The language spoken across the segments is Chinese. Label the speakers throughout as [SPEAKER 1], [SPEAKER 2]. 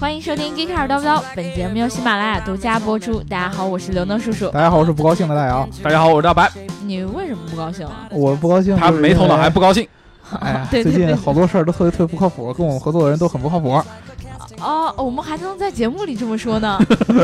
[SPEAKER 1] 欢迎收听《g e e k a r 叨不叨》，本节目由喜马拉雅独家播出。大家好，我是刘能叔叔。
[SPEAKER 2] 大家好，我是不高兴的大姚。
[SPEAKER 3] 大家好，我是大白。
[SPEAKER 1] 你为什么不高兴啊？
[SPEAKER 2] 我不高兴，
[SPEAKER 3] 他没头脑还不高兴。
[SPEAKER 2] 哎呀，最近好多事儿都特别特别不靠谱，跟我们合作的人都很不靠谱。
[SPEAKER 1] 哦，我们还能在节目里这么说呢？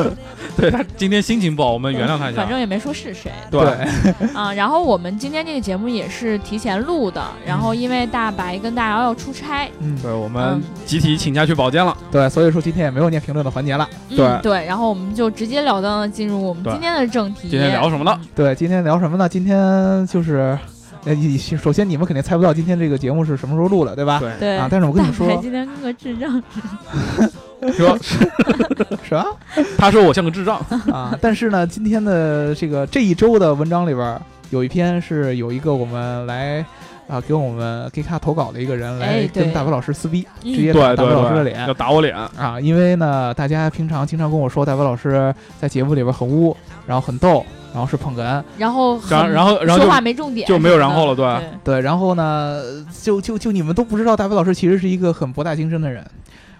[SPEAKER 3] 对他今天心情不好，我们原谅他一下。
[SPEAKER 1] 反正也没说是谁。
[SPEAKER 3] 对
[SPEAKER 1] 啊，然后我们今天这个节目也是提前录的，然后因为大白跟大姚要出差，
[SPEAKER 2] 嗯，
[SPEAKER 3] 对，我们集体请假去保健了。
[SPEAKER 2] 对，所以说今天也没有念评论的环节了。
[SPEAKER 3] 对
[SPEAKER 1] 对，然后我们就直截了当的进入我们今天的正题。
[SPEAKER 3] 今天聊什么呢？
[SPEAKER 2] 对，今天聊什么呢？今天就是。呃，首先你们肯定猜不到今天这个节目是什么时候录的，对吧？
[SPEAKER 1] 对
[SPEAKER 2] 啊，但是我跟你们说，
[SPEAKER 1] 今天跟个智障
[SPEAKER 3] 说，
[SPEAKER 2] 什么？
[SPEAKER 3] 他说我像个智障
[SPEAKER 2] 啊！但是呢，今天的这个这一周的文章里边有一篇是有一个我们来啊给我们给他投稿的一个人来跟大白老师撕逼，直接打大白老师的脸，
[SPEAKER 3] 要打我脸
[SPEAKER 2] 啊！因为呢，大家平常经常跟我说大白老师在节目里边很污，然后很逗。然后是捧哏，
[SPEAKER 1] 然后
[SPEAKER 3] 然然后然后
[SPEAKER 1] 说话没重点，
[SPEAKER 3] 就没有然后了，对
[SPEAKER 2] 对。然后呢，就就就你们都不知道，大伟老师其实是一个很博大精深的人。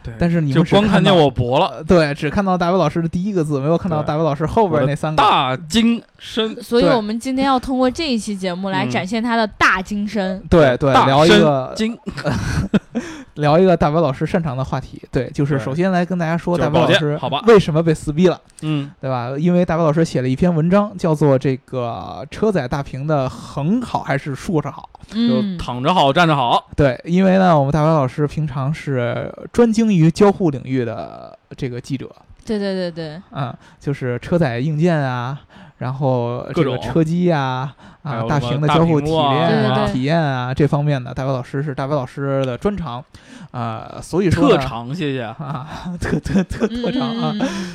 [SPEAKER 3] 对，
[SPEAKER 2] 但是你
[SPEAKER 3] 就光
[SPEAKER 2] 看
[SPEAKER 3] 见我博了，
[SPEAKER 2] 对，只看到大伟老师的第一个字，没有看到大伟老师后边那三个
[SPEAKER 3] 大精深。
[SPEAKER 1] 所以我们今天要通过这一期节目来展现他的大精深。
[SPEAKER 2] 对对，聊一个
[SPEAKER 3] 精，
[SPEAKER 2] 聊一个大白老师擅长的话题。对，就是首先来跟大家说大白老师
[SPEAKER 3] 好吧，
[SPEAKER 2] 为什么被撕逼了？
[SPEAKER 3] 嗯，
[SPEAKER 2] 对吧？因为大白老师写了一篇文章，叫做《这个车载大屏的横好还是竖着好》。
[SPEAKER 1] 就
[SPEAKER 3] 躺着好，站着好。
[SPEAKER 2] 对，因为呢，我们大白老师平常是专精于交互领域的这个记者。
[SPEAKER 1] 对对对对，
[SPEAKER 2] 嗯，就是车载硬件啊，然后这个车机啊，啊，
[SPEAKER 3] 大
[SPEAKER 2] 屏的交互体验啊体验
[SPEAKER 1] 啊，
[SPEAKER 2] 这方面的，大白老师是大白老师的专长。啊，所以说
[SPEAKER 3] 特长，谢谢
[SPEAKER 2] 啊，特特特特长啊，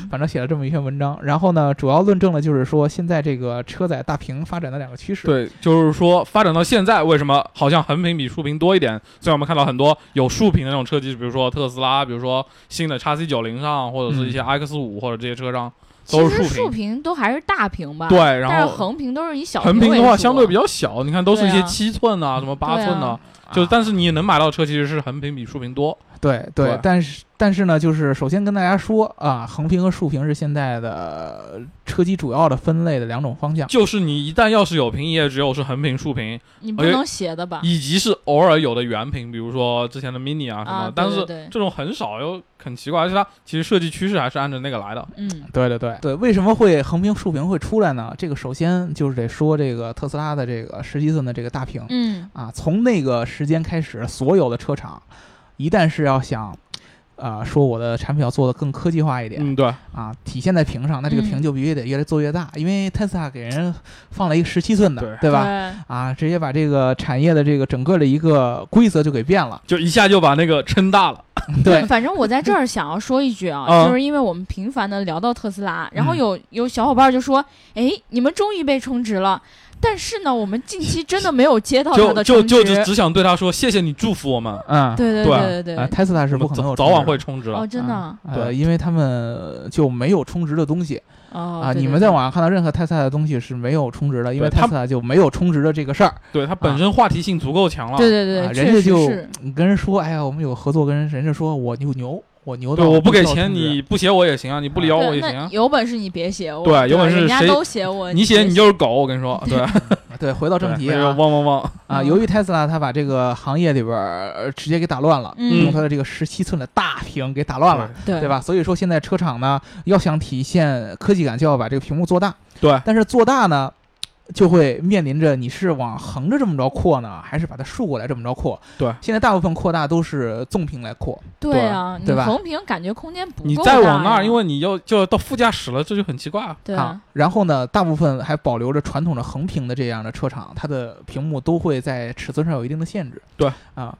[SPEAKER 2] 反正写了这么一篇文章，然后呢，主要论证了就是说现在这个车载大屏发展的两个趋势。
[SPEAKER 3] 对，就是说发展到现在，为什么好像横屏比竖屏多一点？虽然我们看到很多有竖屏的那种车机，比如说特斯拉，比如说新的叉 C 九零上，或者是一些 X 五或者这些车上，都是
[SPEAKER 1] 竖屏，都还是大屏吧？
[SPEAKER 3] 对，然后
[SPEAKER 1] 横屏都是以小
[SPEAKER 3] 横
[SPEAKER 1] 屏
[SPEAKER 3] 的话相对比较小，你看都是一些七寸啊，什么八寸的。就但是你能买到车其实是横屏比竖屏多，
[SPEAKER 2] 对对，但是但是呢，就是首先跟大家说啊，横屏和竖屏是现在的车机主要的分类的两种方向。
[SPEAKER 3] 就是你一旦要是有屏，也只有是横屏、竖屏，
[SPEAKER 1] 你不能斜的吧？
[SPEAKER 3] 以及是偶尔有的圆屏，比如说之前的 mini 啊什么，但是这种很少又很奇怪，而且它其实设计趋势还是按照那个来的。
[SPEAKER 1] 嗯，
[SPEAKER 2] 对对对对，为什么会横屏竖屏会出来呢？这个首先就是得说这个特斯拉的这个十七寸的这个大屏，
[SPEAKER 1] 嗯
[SPEAKER 2] 啊，从那个时间开始，所有的车厂一旦是要想。啊，说我的产品要做的更科技化一点，
[SPEAKER 3] 嗯，对，
[SPEAKER 2] 啊，体现在屏上，那这个屏就必须得越来做越大，因为特斯拉给人放了一个十七寸的，
[SPEAKER 3] 对
[SPEAKER 2] 吧？啊，直接把这个产业的这个整个的一个规则就给变了，
[SPEAKER 3] 就一下就把那个撑大了。
[SPEAKER 2] 对，
[SPEAKER 1] 反正我在这儿想要说一句啊，就是因为我们频繁的聊到特斯拉，然后有有小伙伴就说，哎，你们终于被充值了。但是呢，我们近期真的没有接到他的
[SPEAKER 3] 就就就只想对他说，谢谢你祝福我们。
[SPEAKER 2] 嗯，
[SPEAKER 1] 对对对对对，
[SPEAKER 2] 特斯拉是不可能
[SPEAKER 3] 早晚会充值了。
[SPEAKER 1] 哦，真的。
[SPEAKER 2] 对，因为他们就没有充值的东西。
[SPEAKER 1] 哦。
[SPEAKER 2] 啊，你们在网上看到任何泰赛的东西是没有充值的，因为特斯拉就没有充值的这个事儿。
[SPEAKER 3] 对，它本身话题性足够强了。
[SPEAKER 1] 对对对，
[SPEAKER 2] 人家就你跟人说，哎呀，我们有合作，跟人人家说我牛牛。我牛
[SPEAKER 3] 对，我不给钱，你不写我也行啊，你不聊我也行啊。
[SPEAKER 1] 有本事你别写我。
[SPEAKER 3] 对，有本事谁
[SPEAKER 1] 都写我。
[SPEAKER 3] 你
[SPEAKER 1] 写
[SPEAKER 3] 你就是狗，我跟你说。对
[SPEAKER 2] 对，回到正题啊，
[SPEAKER 3] 汪汪汪
[SPEAKER 2] 啊！由于特斯拉它把这个行业里边直接给打乱了，用它的这个十七寸的大屏给打乱了，
[SPEAKER 1] 对
[SPEAKER 2] 吧？所以说现在车厂呢，要想体现科技感，就要把这个屏幕做大。
[SPEAKER 3] 对，
[SPEAKER 2] 但是做大呢。就会面临着你是往横着这么着扩呢，还是把它竖过来这么着扩？
[SPEAKER 3] 对，
[SPEAKER 2] 现在大部分扩大都是纵屏来扩。
[SPEAKER 1] 对啊，
[SPEAKER 2] 对吧？
[SPEAKER 1] 横屏感觉空间不够
[SPEAKER 3] 你再往那儿，因为你要就要到副驾驶了，这就很奇怪。
[SPEAKER 1] 对
[SPEAKER 2] 啊。然后呢，大部分还保留着传统的横屏的这样的车厂，它的屏幕都会在尺寸上有一定的限制。
[SPEAKER 3] 对
[SPEAKER 2] 啊，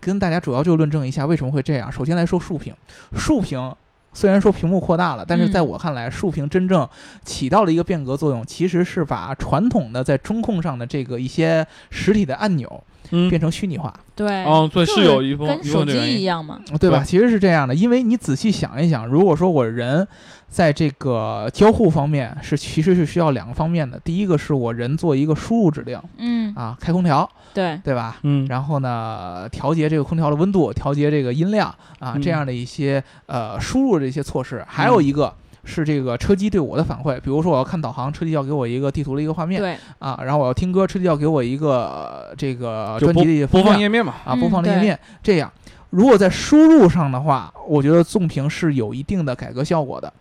[SPEAKER 2] 跟大家主要就论证一下为什么会这样。首先来说竖屏，竖屏。虽然说屏幕扩大了，但是在我看来，竖屏真正起到了一个变革作用，其实是把传统的在中控上的这个一些实体的按钮，变成虚拟化。
[SPEAKER 1] 对，
[SPEAKER 3] 哦，对，
[SPEAKER 1] 是
[SPEAKER 3] 有一
[SPEAKER 1] 跟手机一样嘛，
[SPEAKER 2] 对吧？其实是这样的，因为你仔细想一想，如果说我人在这个交互方面是其实是需要两个方面的，第一个是我人做一个输入指令，
[SPEAKER 1] 嗯，嗯，
[SPEAKER 2] 啊，开空调，
[SPEAKER 1] 对，
[SPEAKER 2] 对吧？
[SPEAKER 3] 嗯，
[SPEAKER 2] 然后呢，调节这个空调的温度，调节这个音量啊，
[SPEAKER 3] 嗯。
[SPEAKER 2] 这样的一些呃输入的一些措施。还有一个是这个车机对我的反馈，比如说我要看导航，车机要给我一个地图的一个画面
[SPEAKER 1] 对，
[SPEAKER 2] 啊，然后我要听歌，车机要给我一个、呃这个专辑的
[SPEAKER 3] 播放页面嘛，
[SPEAKER 2] 啊，
[SPEAKER 1] 嗯
[SPEAKER 2] 播放的页
[SPEAKER 1] 对
[SPEAKER 2] 面。这样，如果在输入上的话，我觉得纵屏是有一定的改革效果的。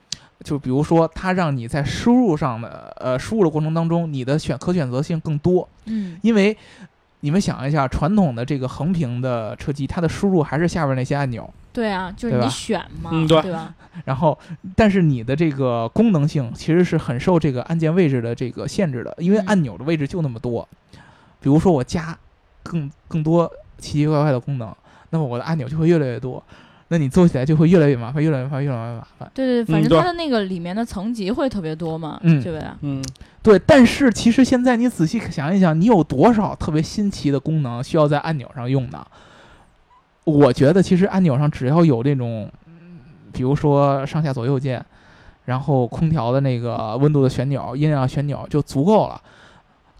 [SPEAKER 2] 就比如说，它让你在输入上的呃输入的过程当中，你的选可选择性更多。
[SPEAKER 1] 嗯，
[SPEAKER 2] 因为你们想一下，传统的这个横屏的车机，它的输入还是下边那些按钮，
[SPEAKER 1] 对啊，就是你选嘛，
[SPEAKER 3] 嗯对
[SPEAKER 1] 对吧？
[SPEAKER 2] 然后，但是你的这个功能性其实是很受这个按键位置的这个限制的，因为
[SPEAKER 1] 嗯
[SPEAKER 2] 按钮的位置就那么多。比如说我加更更多奇奇怪怪的功能，那么我的按钮就会越来越多，那你做起来就会越来越麻烦，越来越麻烦，越来越麻烦。
[SPEAKER 1] 对对，
[SPEAKER 3] 对
[SPEAKER 1] 正它的那个里面的层级会特别多嘛，
[SPEAKER 2] 嗯
[SPEAKER 1] 对吧？
[SPEAKER 3] 嗯，
[SPEAKER 2] 对，但是其实现在你仔细想一想，你有多少特别新奇的功能需要在按钮上用呢？我觉得其实按钮上只要有这种，嗯比如说上下左右键，然后空调的那个温度的旋钮、音量旋钮就足够了。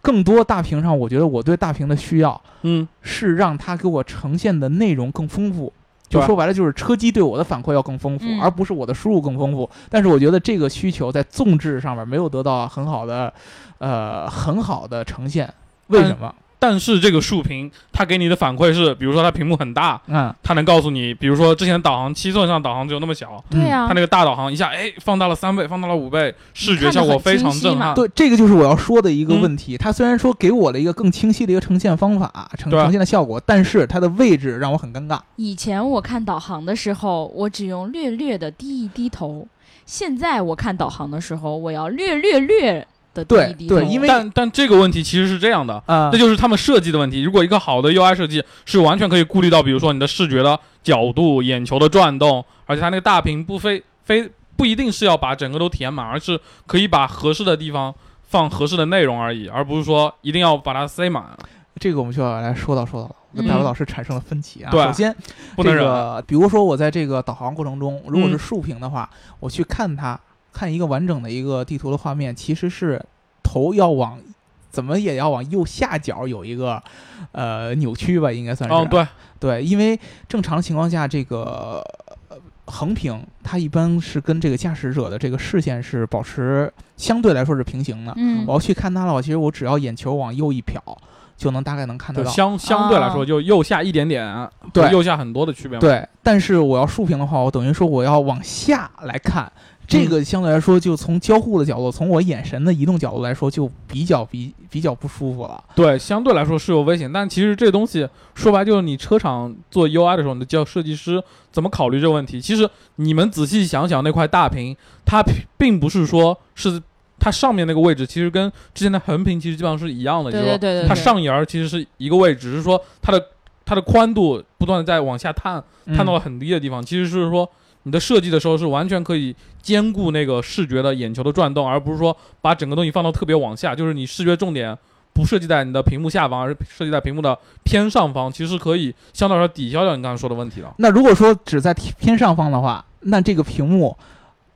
[SPEAKER 2] 更多大屏上，我觉得我对大屏的需要
[SPEAKER 3] 嗯，
[SPEAKER 2] 是让它给我呈现的内容更丰富。就说白了，就是车机对我的反馈要更丰富，
[SPEAKER 1] 嗯
[SPEAKER 2] 而不是我的输入更丰富。但是我觉得这个需求在纵置上面没有得到很好的，呃，很好的呈现。为什么？
[SPEAKER 3] 但是这个竖屏它给你的反馈是，比如说它屏幕很大，
[SPEAKER 2] 嗯，
[SPEAKER 3] 它能告诉你，比如说之前导航七寸上导航只有那么小，
[SPEAKER 1] 对呀、
[SPEAKER 3] 它那个大导航一下哎放大了三倍，放大了五倍，视觉效果非常震撼。
[SPEAKER 2] 对，这个就是我要说的一个
[SPEAKER 3] 嗯
[SPEAKER 2] 问题。它虽然说给我了一个更清晰的一个呈现方法、呈呈现的效果，但是它的位置让我很尴尬。
[SPEAKER 1] 以前我看导航的时候，我只用略略的低一低头；现在我看导航的时候，我要略略略的低
[SPEAKER 2] 对。对因为
[SPEAKER 3] 但但这个问题其实是这样的，
[SPEAKER 2] 啊
[SPEAKER 3] 这就是他们设计的问题。如果一个好的 UI 设计是完全可以顾虑到，比如说你的视觉的角度、眼球的转动，而且它那个大屏不非非不一定是要把整个都填满，而是可以把合适的地方放合适的内容而已，而不是说一定要把它塞满。
[SPEAKER 2] 这个我们就要来说道说道了，跟大伟
[SPEAKER 1] 嗯
[SPEAKER 2] 老师产生了分歧啊。
[SPEAKER 3] 对
[SPEAKER 2] 首先，
[SPEAKER 3] 不能。
[SPEAKER 2] 这个，比如说我在这个导航过程中，如果是
[SPEAKER 3] 嗯
[SPEAKER 2] 竖屏的话，我去看它，看一个完整的一个地图的画面，其实是头要往怎么也要往右下角有一个呃扭曲吧，应该算是。
[SPEAKER 3] 哦，对，
[SPEAKER 2] 对，因为正常情况下，这个呃横屏它一般是跟这个驾驶者的这个视线是保持相对来说是平行的。
[SPEAKER 1] 嗯
[SPEAKER 2] 我要去看它的话，其实我只要眼球往右一瞟，就能大概能看得到。
[SPEAKER 3] 相相对来说
[SPEAKER 1] 哦
[SPEAKER 3] 就右下一点点，
[SPEAKER 2] 对
[SPEAKER 3] 右下很多的区别嘛。
[SPEAKER 2] 对，但是我要竖屏的话，我等于说我要往下来看，这个相对来说就从交互的角度，从我眼神的移动角度来说，就比较比比较不舒服了。
[SPEAKER 3] 对，相对来说是有危险，但其实这东西说白就是你车厂做 UI 的时候，你叫设计师怎么考虑这个问题。其实你们仔细想想，那块大屏，它并并不是说是它上面那个位置，其实跟之前的横屏其实基本上是一样的，就是说它上沿儿其实是一个位置，只是说它的它的宽度不断的在往下探，
[SPEAKER 2] 嗯
[SPEAKER 3] 探到了很低的地方，其实是说你的设计的时候是完全可以兼顾那个视觉的眼球的转动，而不是说把整个东西放到特别往下，就是你视觉重点不设计在你的屏幕下方，而是设计在屏幕的偏上方，其实可以相对来说抵消掉你刚才说的问题了。
[SPEAKER 2] 那如果说只在偏上方的话，那这个屏幕，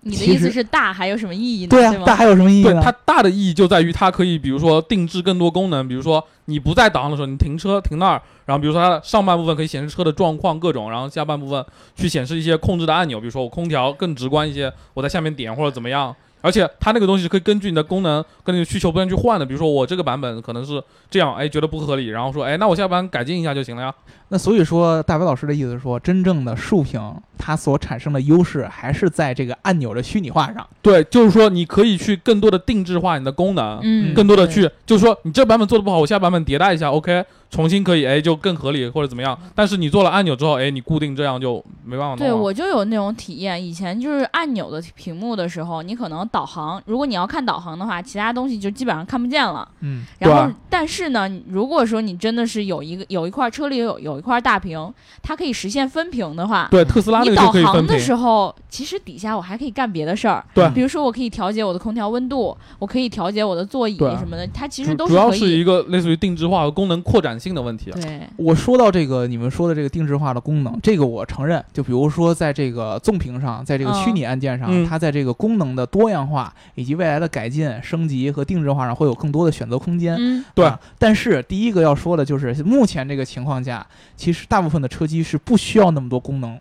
[SPEAKER 1] 你的意思是大还有什么意义呢？
[SPEAKER 2] 对啊，大还有什么意义
[SPEAKER 3] 对
[SPEAKER 2] 呢？
[SPEAKER 3] 它大的意义就在于它可以，比如说定制更多功能，比如说你不在导航的时候，你停车停那儿，然后比如说它的上半部分可以显示车的状况各种，然后下半部分去显示一些控制的按钮，比如说我空调更直观一些，我在下面点或者怎么样。而且它那个东西是可以根据你的功能跟你的需求不断去换的，比如说我这个版本可能是这样，哎，觉得不合理，然后说，哎，那我下班改进一下就行了呀。
[SPEAKER 2] 那所以说，大白老师的意思是说，真正的竖屏它所产生的优势还是在这个按钮的虚拟化上。
[SPEAKER 3] 对，就是说你可以去更多的定制化你的功能，
[SPEAKER 1] 嗯，
[SPEAKER 3] 更多的去，就是说你这版本做的不好，我下版本迭代一下，OK，重新可以，哎，就更合理或者怎么样。但是你做了按钮之后，哎，你固定这样就没办法弄
[SPEAKER 1] 对，我就有那种体验。以前就是按钮的屏幕的时候，你可能导航，如果你要看导航的话，其他东西就基本上看不见了。
[SPEAKER 2] 嗯，
[SPEAKER 1] 然后，但是呢，如果说你真的是有一个有一块车里有有一块大屏，它可以实现分屏的话，
[SPEAKER 3] 对特斯拉那
[SPEAKER 1] 你
[SPEAKER 3] 个就
[SPEAKER 1] 导航的
[SPEAKER 3] 可以分屏。
[SPEAKER 1] 时候，其实底下我还可以干别的事儿。
[SPEAKER 3] 对
[SPEAKER 1] 比如说我可以调节我的空调温度，我可以调节我的座椅什么的，它其实
[SPEAKER 3] 都是主要。是一个类似于定制化和功能扩展性的问题啊。
[SPEAKER 1] 对，
[SPEAKER 2] 我说到这个你们说的这个定制化的功能，这个我承认。就比如说在这个纵屏上，在这个虚拟按键上，
[SPEAKER 3] 嗯
[SPEAKER 2] 它在这个功能的多样样化以及未来的改进、升级和定制化上会有更多的选择空间。
[SPEAKER 1] 嗯，
[SPEAKER 3] 对
[SPEAKER 2] 啊但是第一个要说的就是，目前这个情况下，其实大部分的车机是不需要那么多功能。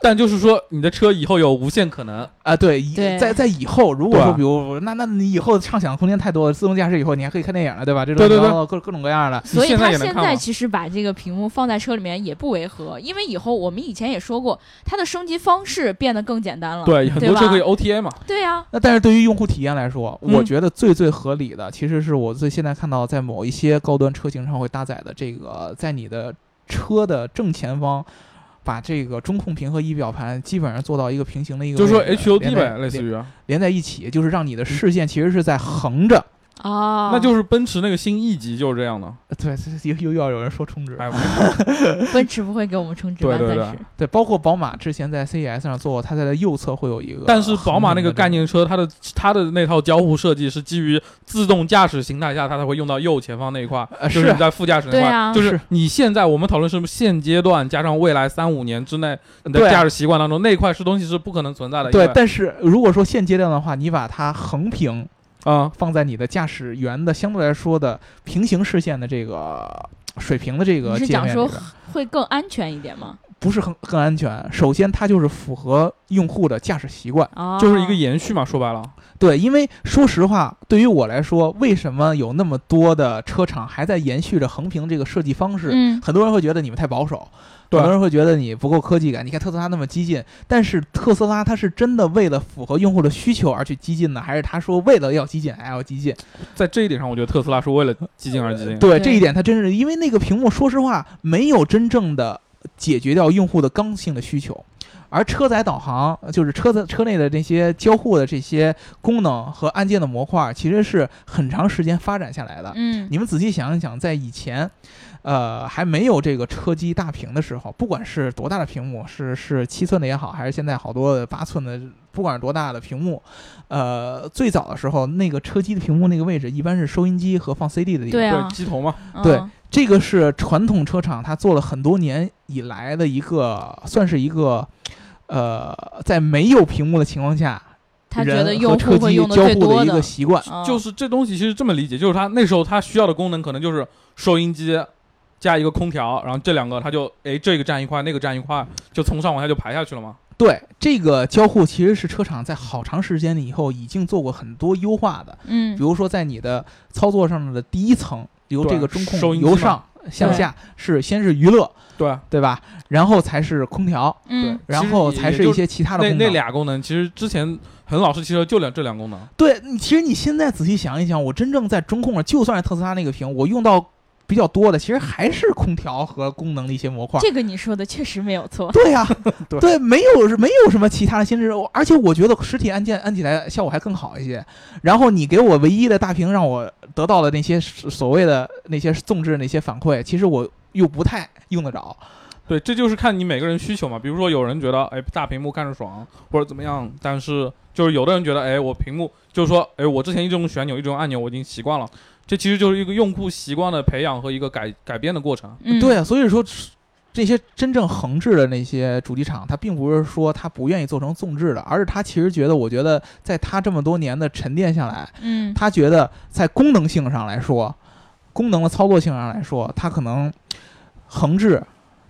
[SPEAKER 3] 但就是说你的车以后有无限可能，
[SPEAKER 2] 啊，对，以
[SPEAKER 1] 对。
[SPEAKER 2] 在在以后，如果说比如那那你以后畅想空间太多了，自动驾驶以后你还可以看电影了，对吧？这种
[SPEAKER 3] 对对对。
[SPEAKER 2] 然后各各种各样的，
[SPEAKER 1] 所以
[SPEAKER 3] 现在
[SPEAKER 1] 他现在其实把这个屏幕放在车里面也不违和，因为以后我们以前也说过，它的升级方式变得更简单了。
[SPEAKER 3] 对，很多车可以 OTA 嘛，
[SPEAKER 1] 对呀、
[SPEAKER 2] 那但是对于用户体验来说，
[SPEAKER 3] 嗯。
[SPEAKER 2] 我觉得最最合理的，其实是我最现在看到在某一些高端车型上会搭载的这个，在你的车的正前方。把这个中控屏和仪表盘基本上做到一个平行的一个
[SPEAKER 3] 就是说 HUD 呗，类似于，
[SPEAKER 2] 连在一起，就是让你的视线其实是在横着。
[SPEAKER 1] 哦，
[SPEAKER 3] 那就是奔驰那个新 E 级就是这样的，
[SPEAKER 2] 对，这又又要有人说充值。
[SPEAKER 3] 哎，
[SPEAKER 1] 奔驰不会给我们充值吧？
[SPEAKER 3] 对对对
[SPEAKER 2] 对，包括宝马之前在 CES 上做过，它在它右侧会有一个。
[SPEAKER 3] 但是宝马那个概，念车，它的它的那套交互设计是基于自动驾驶形态下，它才会用到右前方那一块，
[SPEAKER 2] 呃
[SPEAKER 3] 就是你在副驾驶那块，
[SPEAKER 1] 啊
[SPEAKER 3] 就是
[SPEAKER 2] 是
[SPEAKER 3] 你现在我们讨论是不是现阶段加上未来三五年之内你的驾驶习惯当中那块是东西是不可能存在的，
[SPEAKER 2] 对，但是如果说现阶段的话，你把它横屏
[SPEAKER 3] 啊，
[SPEAKER 2] 放在你的驾驶员的相对来说的平行视线的这个水平的这个
[SPEAKER 1] 你是讲说
[SPEAKER 2] 界面里边，
[SPEAKER 1] 会更安全一点吗？
[SPEAKER 2] 不是很很安全。首先，它就是符合用户的驾驶习惯。
[SPEAKER 1] 哦，
[SPEAKER 3] 就是一个延续嘛，说白了，
[SPEAKER 2] 对，因为说实话，对于我来说，为什么有那么多的车厂还在延续着横屏这个设计方式？
[SPEAKER 1] 嗯，
[SPEAKER 2] 很多人会觉得你们太保守，
[SPEAKER 3] 对
[SPEAKER 2] 很多人会觉得你不够科技感。你看特斯拉那么激进，但是特斯拉它是真的为了符合用户的需求而去激进呢，还是他说为了要激进还要激进？
[SPEAKER 3] 在这一点上，我觉得特斯拉是为了激进而激进。
[SPEAKER 1] 对
[SPEAKER 2] 对这一点，它真是因为那个屏幕，说实话没有真正的解决掉用户的刚性的需求。而车载导航就是车子车内的这些交互的这些功能和按键的模块，其实是很长时间发展下来的。
[SPEAKER 1] 嗯，
[SPEAKER 2] 你们仔细想一想，在以前，呃，还没有这个车机大屏的时候，不管是多大的屏幕，是是七寸的也好，还是现在好多的八寸的，不管是多大的屏幕，呃，最早的时候，那个车机的屏幕那个位置一般是收音机和放 CD 的地方。
[SPEAKER 1] 对啊，
[SPEAKER 3] 机头嘛，
[SPEAKER 2] 对。
[SPEAKER 1] 嗯
[SPEAKER 2] 这个是传统车厂它做了很多年以来的一个，算是一个，呃，在没有屏幕的情况下，
[SPEAKER 1] 他觉
[SPEAKER 2] 人和
[SPEAKER 1] 得用
[SPEAKER 2] 车机交互的一个习惯。
[SPEAKER 1] 嗯。
[SPEAKER 3] 就是这东西其实这么理解，就是它那时候它需要的功能可能就是收音机加一个空调，然后这两个它就哎这个占一块，那个占一块，就从上往下就排下去了吗。
[SPEAKER 2] 对这个交互，其实是车厂在好长时间以后已经做过很多优化的。
[SPEAKER 1] 嗯
[SPEAKER 2] 比如说，在你的操作上的第一层，由
[SPEAKER 3] 对
[SPEAKER 2] 这个中控由上向下是先是娱乐，
[SPEAKER 3] 对
[SPEAKER 2] 对吧？然后才是空调，
[SPEAKER 1] 嗯
[SPEAKER 2] 然后才是一些其他的
[SPEAKER 3] 那那
[SPEAKER 2] 功能。
[SPEAKER 3] 俩功能，其实之前很老式汽车就两这两功能。
[SPEAKER 2] 对，你其实你现在仔细想一想，我真正在中控上，就算是特斯拉那个屏，我用到比较多的，其实还是空调和功能的一些模块。
[SPEAKER 1] 这个你说的确实没有错。
[SPEAKER 2] 对呀、
[SPEAKER 3] 对
[SPEAKER 2] 没有没有什么其他的新知，而且我觉得实体按键按起来效果还更好一些。然后你给我唯一的大屏，让我得到的那些所谓的那些纵置的那些反馈，其实我又不太用得着。
[SPEAKER 3] 对，这就是看你每个人需求嘛。比如说有人觉得哎大屏幕看着爽或者怎么样，但是就是有的人觉得哎我屏幕就是说哎我之前一直用旋钮一直用按钮我已经习惯了，这其实就是一个用户习惯的培养和一个改改变的过程。
[SPEAKER 1] 嗯，
[SPEAKER 2] 对啊，所以说这些真正横置的那些主机厂，它并不是说它不愿意做成纵置的，而是它其实觉得，我觉得在它这么多年的沉淀下来，
[SPEAKER 1] 嗯，
[SPEAKER 2] 它觉得在功能性上来说，功能的操作性上来说，它可能横置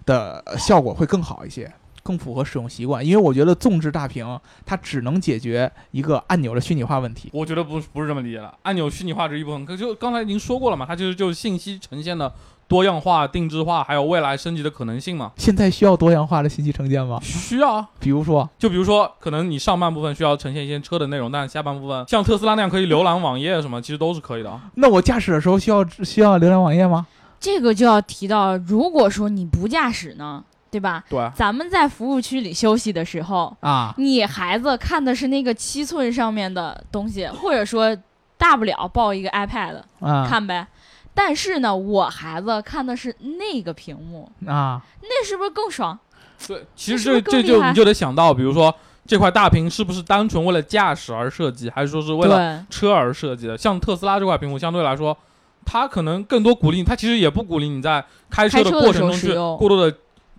[SPEAKER 2] 的效果会更好一些，更符合使用习惯。因为我觉得纵置大屏它只能解决一个按钮的虚拟化问题。
[SPEAKER 3] 我觉得不不是这么理解的，按钮虚拟化这一部分，可就刚才已经说过了嘛，它就是就是信息呈现的多样化、定制化，还有未来升级的可能性嘛。
[SPEAKER 2] 现在需要多样化的信息呈现吗？
[SPEAKER 3] 需要啊，
[SPEAKER 2] 比如说，
[SPEAKER 3] 就比如说，可能你上半部分需要呈现一些车的内容，但下半部分像特斯拉那样可以浏览网页什么，其实都是可以的啊。
[SPEAKER 2] 那我驾驶的时候需要需要浏览网页吗？
[SPEAKER 1] 这个就要提到，如果说你不驾驶呢，对吧？
[SPEAKER 3] 对，
[SPEAKER 1] 咱们在服务区里休息的时候，
[SPEAKER 2] 啊，
[SPEAKER 1] 你孩子看的是那个七寸上面的东西，或者说大不了抱一个 iPad
[SPEAKER 2] 啊
[SPEAKER 1] 看呗。但是呢，我孩子看的是那个屏幕，
[SPEAKER 2] 啊，
[SPEAKER 1] 那是不是更爽？
[SPEAKER 3] 对，其实
[SPEAKER 1] 这
[SPEAKER 3] 就你就得想到，比如说这块大屏是不是单纯为了驾驶而设计，还是说是为了，车而设计的？像特斯拉这块屏幕，相对来说，它可能更多鼓励，它其实也不鼓励你在开车的过程中去过多的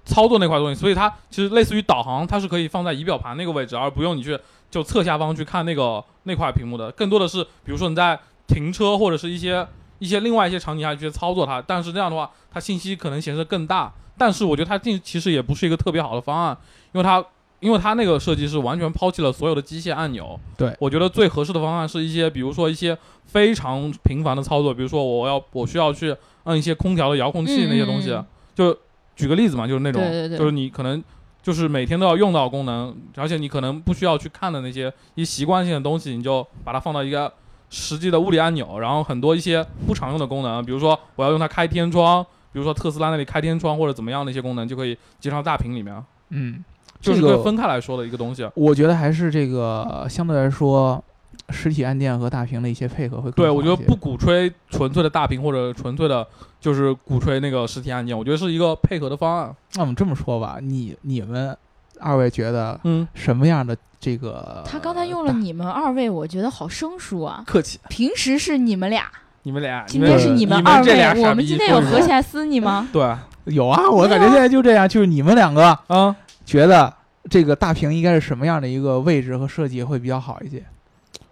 [SPEAKER 3] 操作那块东西，所以它其实类似于导航，它是可以放在仪表盘那个位置，而不用你去就侧下方去看那个那块屏幕的。更多的是，比如说你在停车或者是一些一些另外一些场景下去操作它，但是这样的话，它信息可能显示更大。但是我觉得它这其实也不是一个特别好的方案，因为它因为它那个设计是完全抛弃了所有的机械按钮。
[SPEAKER 2] 对
[SPEAKER 3] 我觉得最合适的方案是一些，比如说一些非常频繁的操作，比如说我要我需要去按一些空调的遥控器那些东西，
[SPEAKER 1] 嗯嗯嗯
[SPEAKER 3] 就举个例子嘛，就是那种，
[SPEAKER 1] 对对对
[SPEAKER 3] 就是你可能就是每天都要用到的功能，而且你可能不需要去看的那些一习惯性的东西，你就把它放到一个实际的物理按钮，然后很多一些不常用的功能，比如说我要用它开天窗，比如说特斯拉那里开天窗或者怎么样的一些功能，就可以接上大屏里面，
[SPEAKER 2] 嗯，
[SPEAKER 3] 就是
[SPEAKER 2] 这个
[SPEAKER 3] 分开来说的一个东西。
[SPEAKER 2] 我觉得还是这个相对来说，实体按键和大屏的一些配合会更
[SPEAKER 3] 对，
[SPEAKER 2] 好一些
[SPEAKER 3] 我觉得不鼓吹纯粹的大屏或者纯粹的，就是鼓吹那个实体按键，我觉得是一个配合的方案。
[SPEAKER 2] 那我们这么说吧，你你们二位觉得
[SPEAKER 3] 嗯，
[SPEAKER 2] 什么样的这个？
[SPEAKER 1] 他刚才用了“你们二位”，我觉得好生疏啊。
[SPEAKER 3] 客气，
[SPEAKER 1] 平时是你们俩，
[SPEAKER 3] 你们俩，
[SPEAKER 1] 今天是
[SPEAKER 3] 你
[SPEAKER 1] 们二位，我们今天有合起来撕你吗？
[SPEAKER 3] 对，
[SPEAKER 2] 有啊，我感觉现在就这样，就是你们两个
[SPEAKER 3] 啊，
[SPEAKER 2] 觉得这个大屏应该是什么样的一个位置和设计会比较好一些？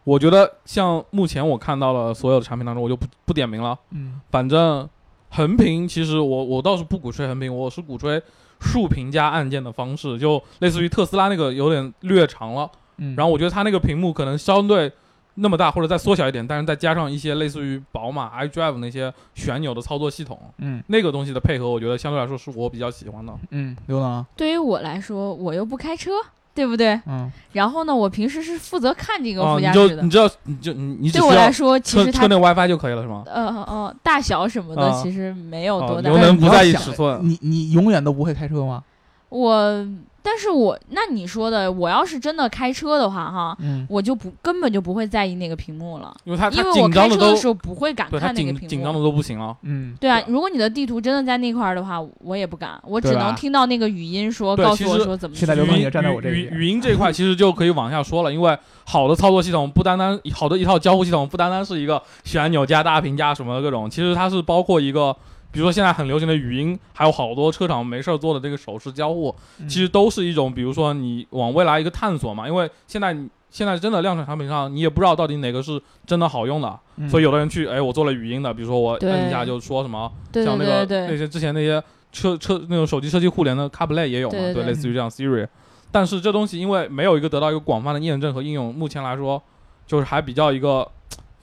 [SPEAKER 3] 我觉得像目前我看到了所有的产品当中，我就不不点名了。
[SPEAKER 2] 嗯
[SPEAKER 3] 反正横屏其实我我倒是不鼓吹横屏，我是鼓吹竖屏加按键的方式，就类似于特斯拉那个有点略长了。
[SPEAKER 2] 嗯，
[SPEAKER 3] 然后我觉得它那个屏幕可能相对那么大，或者再缩小一点，但是再加上一些类似于宝马 iDrive 那些旋钮的操作系统，
[SPEAKER 2] 嗯
[SPEAKER 3] 那个东西的配合，我觉得相对来说是我比较喜欢的。
[SPEAKER 2] 嗯，刘能，
[SPEAKER 1] 对于我来说，我又不开车，对不对？
[SPEAKER 2] 嗯
[SPEAKER 1] 然后呢，我平时是负责看这个
[SPEAKER 3] 哦，
[SPEAKER 1] 副驾驶的
[SPEAKER 3] 你就你。知道，你就你你
[SPEAKER 1] 对我来说，其实它
[SPEAKER 3] 车车内 WiFi 就可以了，是吗？
[SPEAKER 1] 呃呃大小什么的
[SPEAKER 3] 啊
[SPEAKER 1] 其实没有多大。
[SPEAKER 3] 哦刘能不在意尺寸
[SPEAKER 2] 你你永远都不会开车吗？
[SPEAKER 1] 我，但是我那你说的，我要是真的开车的话，哈，
[SPEAKER 2] 嗯
[SPEAKER 1] 我就不根本就不会在意那个屏幕了，
[SPEAKER 3] 因为它它
[SPEAKER 1] 因为我开
[SPEAKER 3] 紧张的都
[SPEAKER 1] 车的时候不会敢看那个屏幕。
[SPEAKER 3] 紧紧张的都不行了。
[SPEAKER 2] 嗯，
[SPEAKER 1] 对啊，如果你的地图真的在那块儿的话，我也不敢，我只能听到那个语音说告诉我说怎么去
[SPEAKER 2] 现在刘能
[SPEAKER 3] 语音
[SPEAKER 2] 也站在我这边
[SPEAKER 3] 语语语音这块其实就可以往下说了，因为好的操作系统不单单好的一套交互系统不单单是一个旋钮加大屏加什么各种，其实它是包括一个。比如说现在很流行的语音，还有好多车厂没事儿做的这个手势交互，
[SPEAKER 2] 嗯
[SPEAKER 3] 其实都是一种，比如说你往未来一个探索嘛。因为现在现在真的量产产品上，你也不知道到底哪个是真的好用的，
[SPEAKER 2] 嗯
[SPEAKER 3] 所以有的人去，哎，我做了语音的，比如说我摁一下就说什么，像那个
[SPEAKER 1] 对对对
[SPEAKER 3] 那些之前那些车车那种手机车机互联的 CarPlay 也有嘛，
[SPEAKER 1] 对对对
[SPEAKER 3] 类似于这样 Siri。但是这东西因为没有一个得到一个广泛的验证和应用，目前来说就是还比较一个。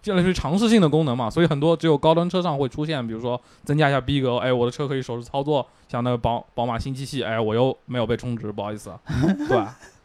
[SPEAKER 3] 就类似于尝试性的功能嘛，所以很多只有高端车上会出现，比如说增加一下逼格，哎，我的车可以手势操作，像那个宝宝马新七系，哎，我又没有被充值，不好意思，对。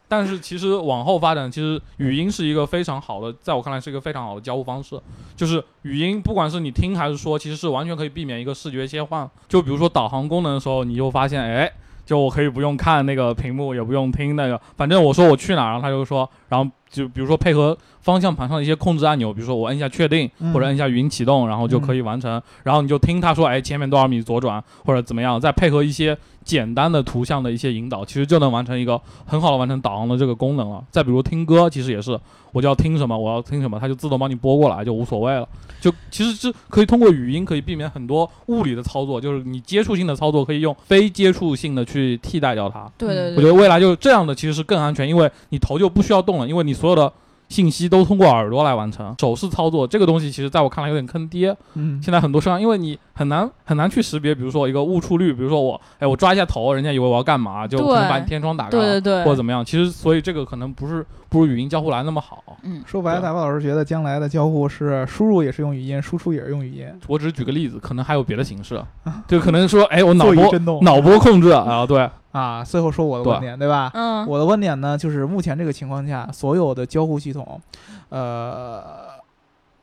[SPEAKER 3] 但是其实往后发展，其实语音是一个非常好的，在我看来是一个非常好的交互方式。就是语音，不管是你听还是说，其实是完全可以避免一个视觉切换。就比如说导航功能的时候，你就发现，哎，就我可以不用看那个屏幕，也不用听那个，反正我说我去哪儿，然后他就说，然后就比如说配合方向盘上的一些控制按钮，比如说我摁一下确定，
[SPEAKER 2] 嗯
[SPEAKER 3] 或者摁一下语音启动，然后就可以完成。然后你就听他说，哎，前面多少米左转或者怎么样，再配合一些简单的图像的一些引导，其实就能完成一个很好的完成导航的这个功能了。再比如听歌，其实也是，我就要听什么，我要听什么，它就自动帮你播过来，就无所谓了。就其实是可以通过语音可以避免很多物理的操作，就是你接触性的操作可以用非接触性的去替代掉它。
[SPEAKER 1] 对对对，
[SPEAKER 3] 我觉得未来就是这样的，其实是更安全，因为你头就不需要动了，因为你所有的信息都通过耳朵来完成。手势操作这个东西，其实在我看来有点坑爹。
[SPEAKER 2] 嗯。
[SPEAKER 3] 现在很多车上，因为你很难很难去识别，比如说一个误触率，比如说我哎我抓一下头，人家以为我要干嘛，就可能把你天窗打开了，
[SPEAKER 1] 对对对，
[SPEAKER 3] 或者怎么样。其实所以这个可能不是不如语音交互来那么好。
[SPEAKER 1] 嗯，
[SPEAKER 2] 说白了，
[SPEAKER 3] 对
[SPEAKER 2] 大巴老师觉得将来的交互是输入也是用语音，输出也是用语音，
[SPEAKER 3] 我只是举个例子，可能还有别的形式，就可能说哎我脑波脑波控制啊，对，
[SPEAKER 2] 啊。最后说我的观点，对吧？
[SPEAKER 1] 嗯，
[SPEAKER 2] 我的观点呢，就是目前这个情况下，所有的交互系统，呃，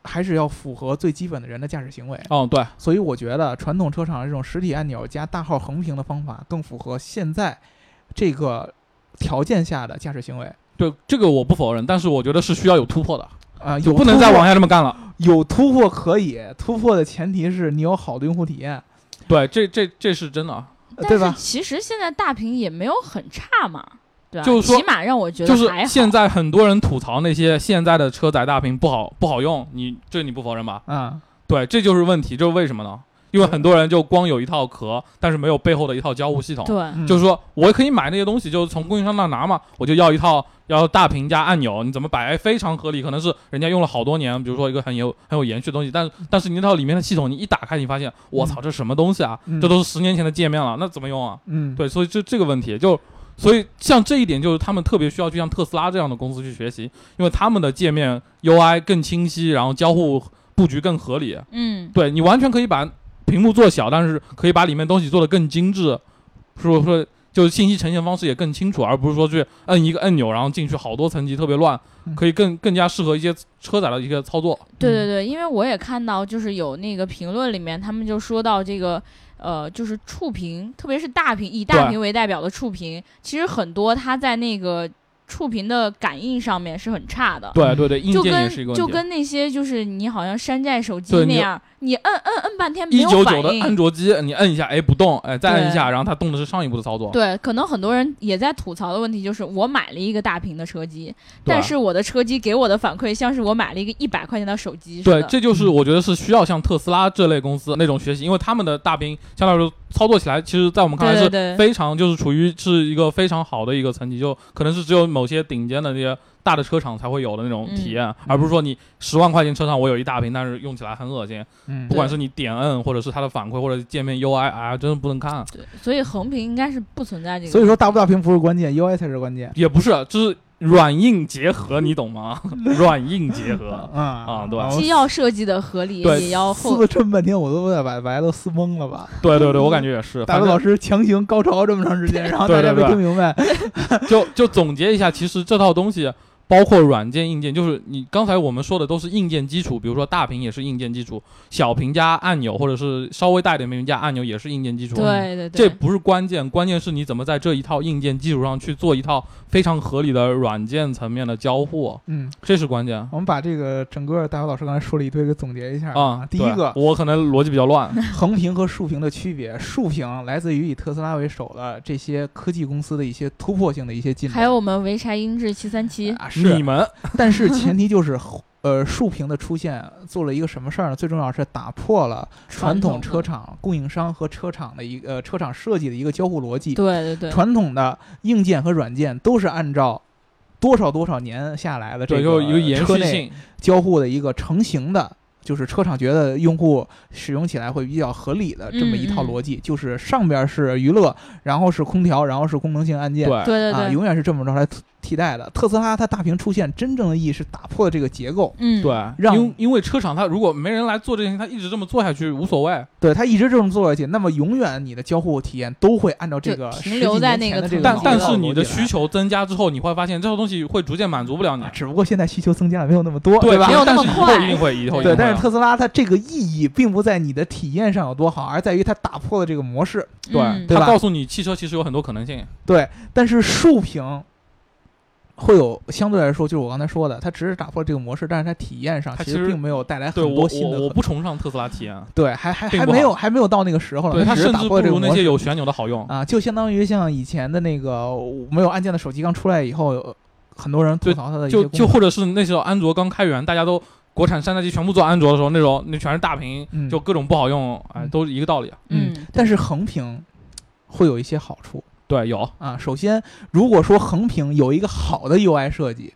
[SPEAKER 2] 还是要符合最基本的人的驾驶行为。
[SPEAKER 3] 哦对，
[SPEAKER 2] 所以我觉得传统车厂这种实体按钮加大号横屏的方法，更符合现在这个条件下的驾驶行为。
[SPEAKER 3] 对这个我不否认，但是我觉得是需要有突破的，
[SPEAKER 2] 啊、
[SPEAKER 3] 就
[SPEAKER 2] 有
[SPEAKER 3] 不能再往下这么干了。
[SPEAKER 2] 有突破可以，突破的前提是你有好的用户体验，
[SPEAKER 3] 对，这这这是真的。
[SPEAKER 2] 呃
[SPEAKER 1] 但
[SPEAKER 2] 对吧？
[SPEAKER 1] 是其实现在大屏也没有很差嘛，对吧？
[SPEAKER 3] 就是说
[SPEAKER 1] 起码让我觉得
[SPEAKER 3] 就是。现在很多人吐槽那些现在的车载大屏不好不好用，你这你不否认吧？
[SPEAKER 2] 嗯、
[SPEAKER 3] 对，这就是问题，这是为什么呢？因为很多人就光有一套壳，但是没有背后的一套交互系统。
[SPEAKER 1] 对，
[SPEAKER 2] 嗯
[SPEAKER 3] 就是说我可以买那些东西，就是从供应商那拿嘛，我就要一套要大屏加按钮，你怎么摆？哎，非常合理，可能是人家用了好多年，比如说一个很有很有延续的东西，但是但是你那套里面的系统，你一打开，你发现我操，这什么东西啊？
[SPEAKER 2] 嗯
[SPEAKER 3] 这都是十年前的界面了，那怎么用啊？
[SPEAKER 2] 嗯，
[SPEAKER 3] 对，所以这这个问题就。所以，像这一点，就是他们特别需要去像特斯拉这样的公司去学习，因为他们的界面 UI 更清晰，然后交互布局更合理。
[SPEAKER 1] 嗯，
[SPEAKER 3] 对你完全可以把屏幕做小，但是可以把里面东西做得更精致，说说就是信息呈现方式也更清楚，而不是说去摁一个按钮，然后进去好多层级特别乱
[SPEAKER 2] 嗯，
[SPEAKER 3] 可以更更加适合一些车载的一些操作。
[SPEAKER 1] 对对对，因为我也看到，就是有那个评论里面，他们就说到这个，呃，就是触屏，特别是大屏，以大屏为代表的触屏，其实很多它在那个触屏的感应上面是很差的。
[SPEAKER 3] 对对对，硬
[SPEAKER 1] 就
[SPEAKER 3] 件也是一个问题。
[SPEAKER 1] 跟就跟那些就是你好像山寨手机那样，你摁摁摁半天没
[SPEAKER 3] 一
[SPEAKER 1] 有反
[SPEAKER 3] 九九的安
[SPEAKER 1] 应。
[SPEAKER 3] 卓机，你摁一下，哎不动，哎再摁一下，然后它动的是上一步的操作。
[SPEAKER 1] 对，可能很多人也在吐槽的问题就是，我买了一个大屏的车机，但是我的车机给我的反馈像是我买了一个一百块钱的手机的。
[SPEAKER 3] 对，这就是我觉得是需要像特斯拉这类公司那种学习，因为他们的大屏相对来说操作起来，其实在我们看来是非常就是处于是一个非常好的一个层级，就可能是只有某些顶尖的那些大的车厂才会有的那种体验，而不是说你十万块钱车上我有一大屏，但是用起来很恶心。
[SPEAKER 2] 嗯
[SPEAKER 3] 不管是你点摁，或者是它的反馈，或者界面 UI，啊，真的不能看。
[SPEAKER 1] 对，所以横屏应该是不存在这个。
[SPEAKER 2] 所以说大不大屏不是关键，UI 才是关键。
[SPEAKER 3] 也不是，就是软硬结合，你懂吗？软硬结合。
[SPEAKER 2] 啊
[SPEAKER 3] 啊对
[SPEAKER 2] 我
[SPEAKER 1] 既要设计的合理，也要
[SPEAKER 2] 撕了这么半天，我都把把大家都撕懵了吧？
[SPEAKER 3] 对对对，我感觉也是。
[SPEAKER 2] 大
[SPEAKER 3] 反正
[SPEAKER 2] 老师强行高潮这么长时间，然后大家没听明白。
[SPEAKER 3] 就就总结一下，其实这套东西包括软件、硬件，就是你刚才我们说的都是硬件基础，比如说大屏也是硬件基础，小屏加按钮，或者是稍微大一点屏加按钮也是硬件基础。
[SPEAKER 1] 对对对，
[SPEAKER 3] 这不是关键，关键是你怎么在这一套硬件基础上去做一套非常合理的软件层面的交互，
[SPEAKER 2] 嗯，
[SPEAKER 3] 这是关键
[SPEAKER 2] 我们把这个整个大姚老师刚才说了一堆，给总结一下
[SPEAKER 3] 啊。对
[SPEAKER 2] 第一个，
[SPEAKER 3] 我可能逻辑比较乱，
[SPEAKER 2] 横屏和竖屏的区别，竖屏来自于以特斯拉为首的这些科技公司的一些突破性的一些进展。
[SPEAKER 1] 还有我们潍柴音质七三七，
[SPEAKER 2] 啊，是。
[SPEAKER 3] 你，们。
[SPEAKER 2] 但是前提就是。呃，竖屏的出现做了一个什么事儿呢？最重要是打破了传统车厂供应商和车厂的一个呃车厂设计的一个交互逻辑。
[SPEAKER 1] 对对对，
[SPEAKER 2] 传统的硬件和软件都是按照多少多少年下来的这
[SPEAKER 3] 对，
[SPEAKER 2] 个
[SPEAKER 3] 就一个延
[SPEAKER 2] 车内
[SPEAKER 3] 续，
[SPEAKER 2] 交互的一个成型的，就是车厂觉得用户使用起来会比较合理的这么一套逻辑，就是上边是娱乐，然后是空调，然后是功能性按键，
[SPEAKER 3] 对。
[SPEAKER 2] 啊，
[SPEAKER 1] 对对。对，
[SPEAKER 2] 永远是这么着来替替代的。特斯拉它大屏出现，真正的意义是打破了这个结构，
[SPEAKER 1] 嗯，
[SPEAKER 3] 对，
[SPEAKER 2] 让
[SPEAKER 3] 因为因为车厂它如果没人来做这件事情，它一直这么做下去无所谓。
[SPEAKER 2] 对它一直这么做下去，那么永远你的交互体验都会按照这个
[SPEAKER 1] 停留在那个
[SPEAKER 2] 十几年前的这个
[SPEAKER 3] 但但是你的需求增加之后，你会发现这个东西会逐渐满足不了你
[SPEAKER 2] 啊。只不过现在需求增加了，没有那么多，对吧
[SPEAKER 3] 对
[SPEAKER 1] 没？有那么
[SPEAKER 3] 但是以后
[SPEAKER 1] 快
[SPEAKER 3] 一定会，以后
[SPEAKER 2] 对，但是特斯拉它这个意义并不在你的体验上有多好，而在于它打破了这个模式。
[SPEAKER 3] 对它告诉你汽车其实有很多可能性。
[SPEAKER 2] 对，但是竖屏会有相对来说，就是我刚才说的，它只是打破这个模式，但是它体验上
[SPEAKER 3] 它其实
[SPEAKER 2] 并没有带来很多新的
[SPEAKER 3] 我不崇尚特斯拉体验，
[SPEAKER 2] 对，还还还没有还没有到那个时候
[SPEAKER 3] 对
[SPEAKER 2] 呢，只是打
[SPEAKER 3] 它甚至不
[SPEAKER 2] 破这个模式
[SPEAKER 3] 如那些有旋钮的好用。
[SPEAKER 2] 啊，就相当于像以前的那个没有按键的手机刚出来以后，呃很多人吐槽它的一些
[SPEAKER 3] 就
[SPEAKER 2] 功能
[SPEAKER 3] 就或者是那时候安卓刚开源，大家都国产山寨机全部做安卓的时候，那种那全是大屏，
[SPEAKER 2] 嗯
[SPEAKER 3] 就各种不好用，都是一个道理。
[SPEAKER 1] 嗯，
[SPEAKER 2] 但是横屏会有一些好处
[SPEAKER 3] 对，有
[SPEAKER 2] 啊。首先，如果说横屏有一个好的 UI 设计，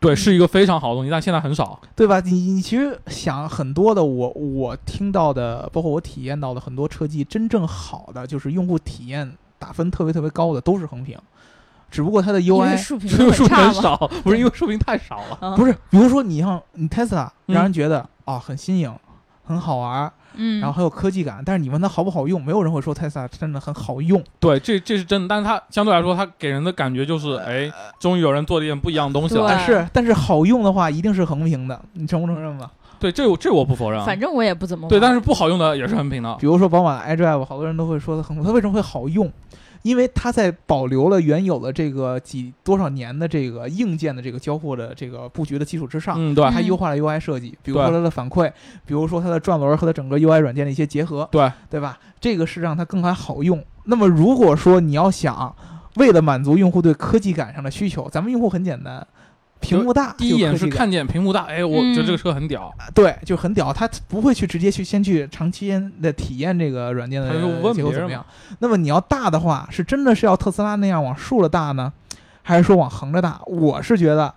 [SPEAKER 3] 对是一个非常好的东西，但现在很少。
[SPEAKER 2] 对吧？你你其实想很多的我，我听到的，包括我体验到的很多车机，真正好的就是用户体验打分特别特别高的都是横屏，只不过它的
[SPEAKER 1] 因为
[SPEAKER 2] UI
[SPEAKER 1] 竖屏
[SPEAKER 3] 因为
[SPEAKER 1] 很
[SPEAKER 3] 少，不是因为竖屏太少了。
[SPEAKER 1] 嗯
[SPEAKER 2] 不是，比如说你像你 Tesla，
[SPEAKER 3] 嗯
[SPEAKER 2] 让人觉得啊、很新颖，很好玩，
[SPEAKER 1] 嗯，
[SPEAKER 2] 然后很有科技感，但是你问它好不好用，没有人会说 Tesla 真的很好用。
[SPEAKER 3] 对，这这是真的，但是它相对来说，它给人的感觉就是，哎，终于有人做了一点不一样的东西了。
[SPEAKER 2] 但是但是好用的话，一定是横屏的，你承不承认吧？
[SPEAKER 3] 对，这我这我不否认啊。
[SPEAKER 1] 反正我也不怎么
[SPEAKER 3] 对，但是不好用的也是横屏的。
[SPEAKER 2] 比如说宝马 iDrive，好多人都会说它很，它为什么会好用？因为它在保留了原有的这个几多少年的这个硬件的这个交互的这个布局的基础之上，
[SPEAKER 3] 嗯，对
[SPEAKER 2] 它优化了 UI 设计，比如说
[SPEAKER 3] 对
[SPEAKER 2] 它的反馈，比如说它的转轮和它整个 UI 软件的一些结合，
[SPEAKER 3] 对
[SPEAKER 2] 对吧？这个是让它更加好用。那么如果说你要想为了满足用户对科技感上的需求，咱们用户很简单，屏幕大，
[SPEAKER 3] 第一眼是看见屏幕大，哎，我觉得
[SPEAKER 1] 嗯
[SPEAKER 3] 这个车很屌，
[SPEAKER 2] 对，就很屌，他不会去直接去先去长期的体验这个软件的结果怎么样。那么你要大的话，是真的是要特斯拉那样往竖着大呢，还是说往横着大？我是觉得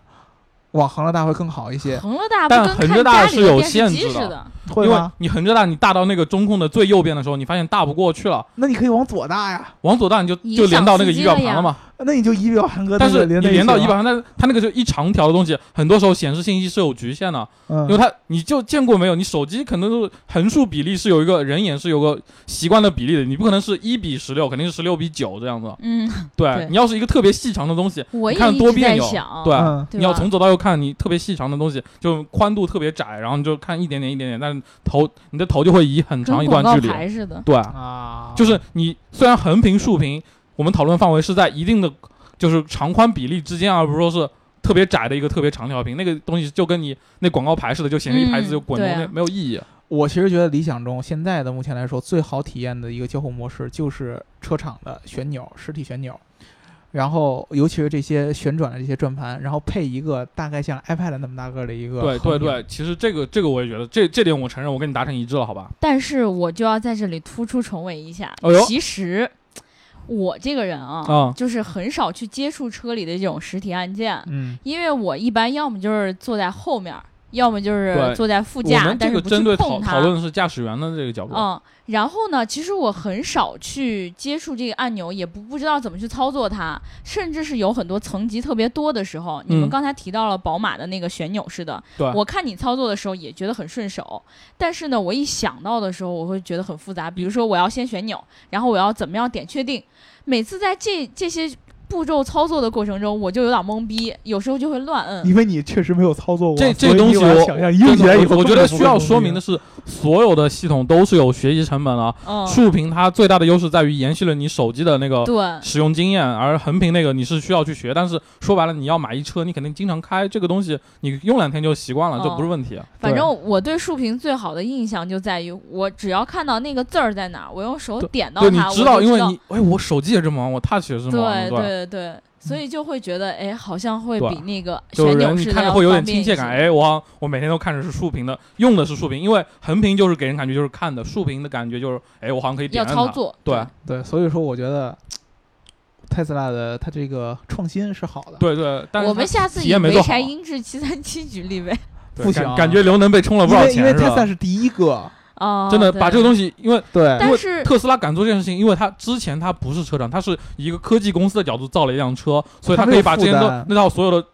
[SPEAKER 2] 往横着大会更好一些，
[SPEAKER 1] 横着大
[SPEAKER 3] 但横着大是有限制的因为
[SPEAKER 2] 吗？
[SPEAKER 3] 你横着大，你大到那个中控的最右边的时候，你发现大不过去了，
[SPEAKER 2] 那你可以往左大呀，
[SPEAKER 3] 往左大你就
[SPEAKER 1] 影
[SPEAKER 3] 就连到那个仪表盘了嘛。
[SPEAKER 2] 那你就仪表盘和
[SPEAKER 3] 但是你
[SPEAKER 2] 连在一起
[SPEAKER 3] 连到仪表，盘，但是它那个就一长条的东西，很多时候显示信息是有局限的，
[SPEAKER 2] 嗯。
[SPEAKER 3] 因为它你就见过没有？你手机可能都是横竖比例是有一个人眼是有个习惯的比例的，你不可能是一比十六，肯定是十六比九这样子。
[SPEAKER 1] 嗯，
[SPEAKER 3] 对
[SPEAKER 1] 对。
[SPEAKER 3] 你要是一个特别细长的东西，你看
[SPEAKER 1] 我也一直
[SPEAKER 3] 多别扭
[SPEAKER 1] 想，
[SPEAKER 3] 对
[SPEAKER 2] 嗯。
[SPEAKER 1] 对吧？
[SPEAKER 3] 你要从左到右看，你特别细长的东西，就宽度特别窄，然后你就看一点点一点点，但是头你的头就会移很长一段距离。
[SPEAKER 1] 牌似的。
[SPEAKER 3] 对，
[SPEAKER 2] 啊，
[SPEAKER 3] 就是你虽然横屏竖屏，我们讨论范围是在一定的就是长宽比例之间，而不是说是特别窄的一个特别长条屏，那个东西就跟你那广告牌似的，就显示一牌子
[SPEAKER 1] 嗯
[SPEAKER 3] 就滚动，没有意义。
[SPEAKER 2] 我其实觉得理想中现在的目前来说最好体验的一个交互模式就是车厂的旋钮，实体旋钮。然后，尤其是这些旋转的这些转盘，然后配一个大概像 iPad 那么大个儿的一个
[SPEAKER 3] 对对对，其实这个这个我也觉得，这这点我承认，我跟你达成一致了，好吧？
[SPEAKER 1] 但是我就要在这里突出重围一下，
[SPEAKER 3] 哎呦
[SPEAKER 1] 其实我这个人啊，
[SPEAKER 3] 啊
[SPEAKER 1] 就是很少去接触车里的这种实体按键，
[SPEAKER 2] 嗯，
[SPEAKER 1] 因为我一般要么就是坐在后面，要么就是坐在副驾，但是不去
[SPEAKER 3] 针对讨。讨论的是驾驶员的这个角度。
[SPEAKER 1] 嗯，然后呢，其实我很少去接触这个按钮，也不不知道怎么去操作它，甚至是有很多层级特别多的时候，你们
[SPEAKER 3] 嗯
[SPEAKER 1] 刚才提到了宝马的那个旋钮似的，
[SPEAKER 3] 对
[SPEAKER 1] 我看你操作的时候也觉得很顺手，但是呢，我一想到的时候，我会觉得很复杂，比如说我要先旋钮，然后我要怎么样点确定，每次在这这些步骤操作的过程中，我就有点懵逼，有时候就会乱摁。
[SPEAKER 2] 因为你确实没有操作过，
[SPEAKER 3] 这这
[SPEAKER 2] 所以
[SPEAKER 3] 东西我
[SPEAKER 2] 想象用起来以后，
[SPEAKER 3] 我觉得需要说明的，是，所有的系统都是有学习成本的。
[SPEAKER 1] 嗯，
[SPEAKER 3] 竖屏它最大的优势在于延续了你手机的那个
[SPEAKER 1] 对，
[SPEAKER 3] 使用经验，而横屏那个你是需要去学。但是说白了，你要买一车，你肯定经常开这个东西，你用两天就习惯了，这
[SPEAKER 1] 哦
[SPEAKER 3] 不是问题。
[SPEAKER 1] 反正我对竖屏最好的印象就在于，我只要看到那个字儿在哪儿，我用手点到
[SPEAKER 3] 对，你，知道，因为你哎，我手机也这么玩，我 touch 也是这么玩
[SPEAKER 1] 对对对，所以就会觉得，哎，好像会比那个
[SPEAKER 3] 就是
[SPEAKER 1] 旋钮式的要
[SPEAKER 3] 人你看着会有点亲切感。哎，我好像我每天都看着是竖屏的，用的是竖屏，因为横屏就是给人感觉就是看的，竖屏的感觉就是哎，我好像可以点。
[SPEAKER 1] 要操作，
[SPEAKER 3] 对
[SPEAKER 2] 对，所以说我觉得特斯拉的它这个创新是好的，
[SPEAKER 3] 对对，但
[SPEAKER 1] 我们下次
[SPEAKER 3] 体
[SPEAKER 1] 以潍柴英智七三七举例呗。
[SPEAKER 3] 对
[SPEAKER 2] 不行啊
[SPEAKER 3] 感感觉刘能被充了不少
[SPEAKER 2] 钱因为？特斯拉是第一个，
[SPEAKER 1] 哦，
[SPEAKER 3] 真的把这个，东西，因为
[SPEAKER 2] 对，
[SPEAKER 3] 因为
[SPEAKER 1] 但是
[SPEAKER 3] 特斯拉敢做这件事情，因为它之前它不是车厂，它是以一个科技公司的角度造了一辆车，所以它
[SPEAKER 2] 它没
[SPEAKER 3] 可以把之前那套所有的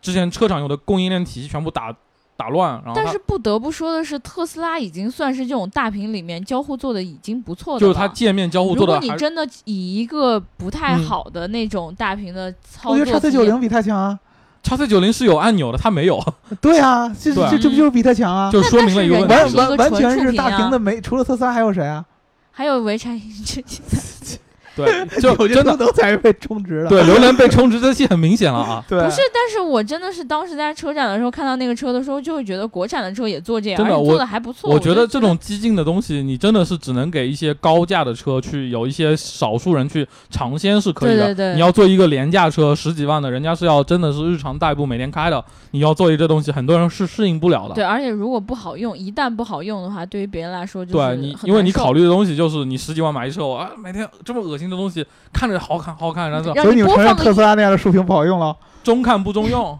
[SPEAKER 3] 之前车厂有的供应链体系全部打打乱，然后它
[SPEAKER 1] 但是不得不说的是，特斯拉已经算是这种大屏里面交互做的已经不错的
[SPEAKER 3] 就是
[SPEAKER 1] 了
[SPEAKER 3] 它界面交互。
[SPEAKER 1] 如
[SPEAKER 3] 做的如
[SPEAKER 1] 果你真的以一个不太
[SPEAKER 3] 嗯。
[SPEAKER 1] 好的那种大屏的操
[SPEAKER 2] 我觉得叉 C 九零比它强啊，
[SPEAKER 3] 叉 C 九零是有按钮的，它没有，
[SPEAKER 2] 对啊，这
[SPEAKER 3] 对
[SPEAKER 2] 这这不就是比它强啊？
[SPEAKER 3] 就说明了一个问题
[SPEAKER 2] 完完完全是大
[SPEAKER 1] 屏
[SPEAKER 2] 的没，除了特斯拉还有谁啊？
[SPEAKER 1] 还有潍柴。
[SPEAKER 3] 对，就真的
[SPEAKER 2] 都才是被充值了。
[SPEAKER 3] 对刘能被充值这戏很明显了啊。
[SPEAKER 2] 对，
[SPEAKER 1] 不是，但是我真的是当时在车展的时候看到那个车的时候，就会觉得国产的车也做这样，
[SPEAKER 3] 真的
[SPEAKER 1] 做的还不错。
[SPEAKER 3] 我
[SPEAKER 1] 我
[SPEAKER 3] 觉得这种激进的东西，你真的是只能给一些高价的车去，有一些少数人去尝鲜是可以的。
[SPEAKER 1] 对对对
[SPEAKER 3] 你要做一个廉价车，十几万的，人家是要真的是日常代步，每天开的。你要做一这东西，很多人是适应不了的。
[SPEAKER 1] 对，而且如果不好用，一旦不好用的话，对于别人来说就是
[SPEAKER 3] 对你，因为你考虑的东西就是你十几万买一车，我啊每天这么恶心的东西，看着好看好看，然后
[SPEAKER 1] 让
[SPEAKER 2] 所以你们承认特斯拉那样的竖屏不好用了？
[SPEAKER 3] 中看不中用。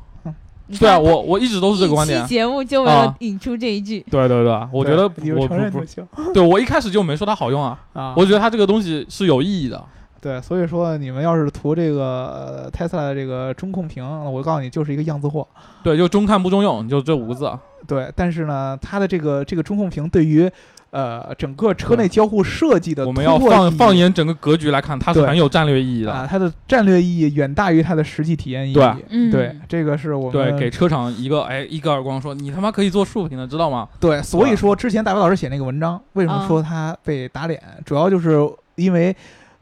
[SPEAKER 3] 对啊，我我一直都是这个观点。
[SPEAKER 1] 节目就为了
[SPEAKER 3] 啊
[SPEAKER 1] 引出这一句，
[SPEAKER 3] 对对对，我觉得我不不
[SPEAKER 2] 承认就行
[SPEAKER 3] 对我一开始就没说它好用啊，
[SPEAKER 2] 啊。
[SPEAKER 3] 我觉得它这个东西是有意义的。
[SPEAKER 2] 对，所以说你们要是图这个呃特斯拉的这个中控屏，我告诉你就是一个样子货。
[SPEAKER 3] 对，就中看不中用，就这五个字。
[SPEAKER 2] 对，但是呢，它的这个这个中控屏对于呃整个车内交互设计的
[SPEAKER 3] 我们要放放眼整个格局来看，它是很有战略意义的
[SPEAKER 2] 啊，
[SPEAKER 3] 的。
[SPEAKER 2] 它的战略意义远大于它的实际体验意义。
[SPEAKER 3] 对
[SPEAKER 1] 嗯，
[SPEAKER 2] 对，这个是我们
[SPEAKER 3] 对，给车厂一个哎一个耳光，说你他妈可以做竖屏的，知道吗？
[SPEAKER 2] 对，所以说之前大伟老师写那个文章，为什么
[SPEAKER 1] 啊
[SPEAKER 2] 说他被打脸？主要就是因为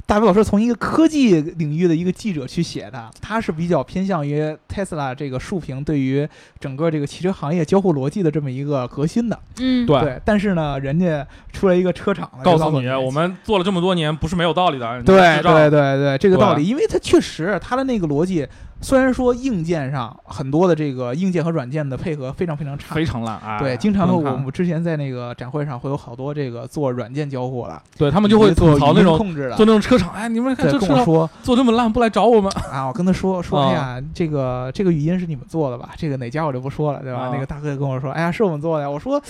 [SPEAKER 2] 大伟老师从一个科技领域的一个记者去写的，他是比较偏向于 Tesla 这个竖屏对于整个这个汽车行业交互逻辑的这么一个革新的。
[SPEAKER 1] 嗯，
[SPEAKER 3] 对
[SPEAKER 2] 对，但是呢，人家出来一个车厂
[SPEAKER 3] 告诉你，我们做了这么多年，不是没有道理的。
[SPEAKER 2] 对对对对，这个道理，因为它确实它的那个逻辑虽然说硬件上很多的这个硬件和软件的配合非常非常差，
[SPEAKER 3] 非常烂，啊，
[SPEAKER 2] 对，经常会
[SPEAKER 3] 不能看
[SPEAKER 2] 我们之前在那个展会上会有好多这个做软件交互了，
[SPEAKER 3] 对他们就会
[SPEAKER 2] 做语音
[SPEAKER 3] 吐槽那种
[SPEAKER 2] 控制的
[SPEAKER 3] 做。那种车厂，哎，你们看，这
[SPEAKER 2] 跟我说
[SPEAKER 3] 做这么烂，不来找我们？
[SPEAKER 2] 啊，我跟他说 说，
[SPEAKER 3] 啊
[SPEAKER 2] 哎呀，这个这个语音是你们做的吧？这个哪家我就不说了，对吧？
[SPEAKER 3] 啊
[SPEAKER 2] 那个大哥跟我说，哎呀，是我们做的呀。我说，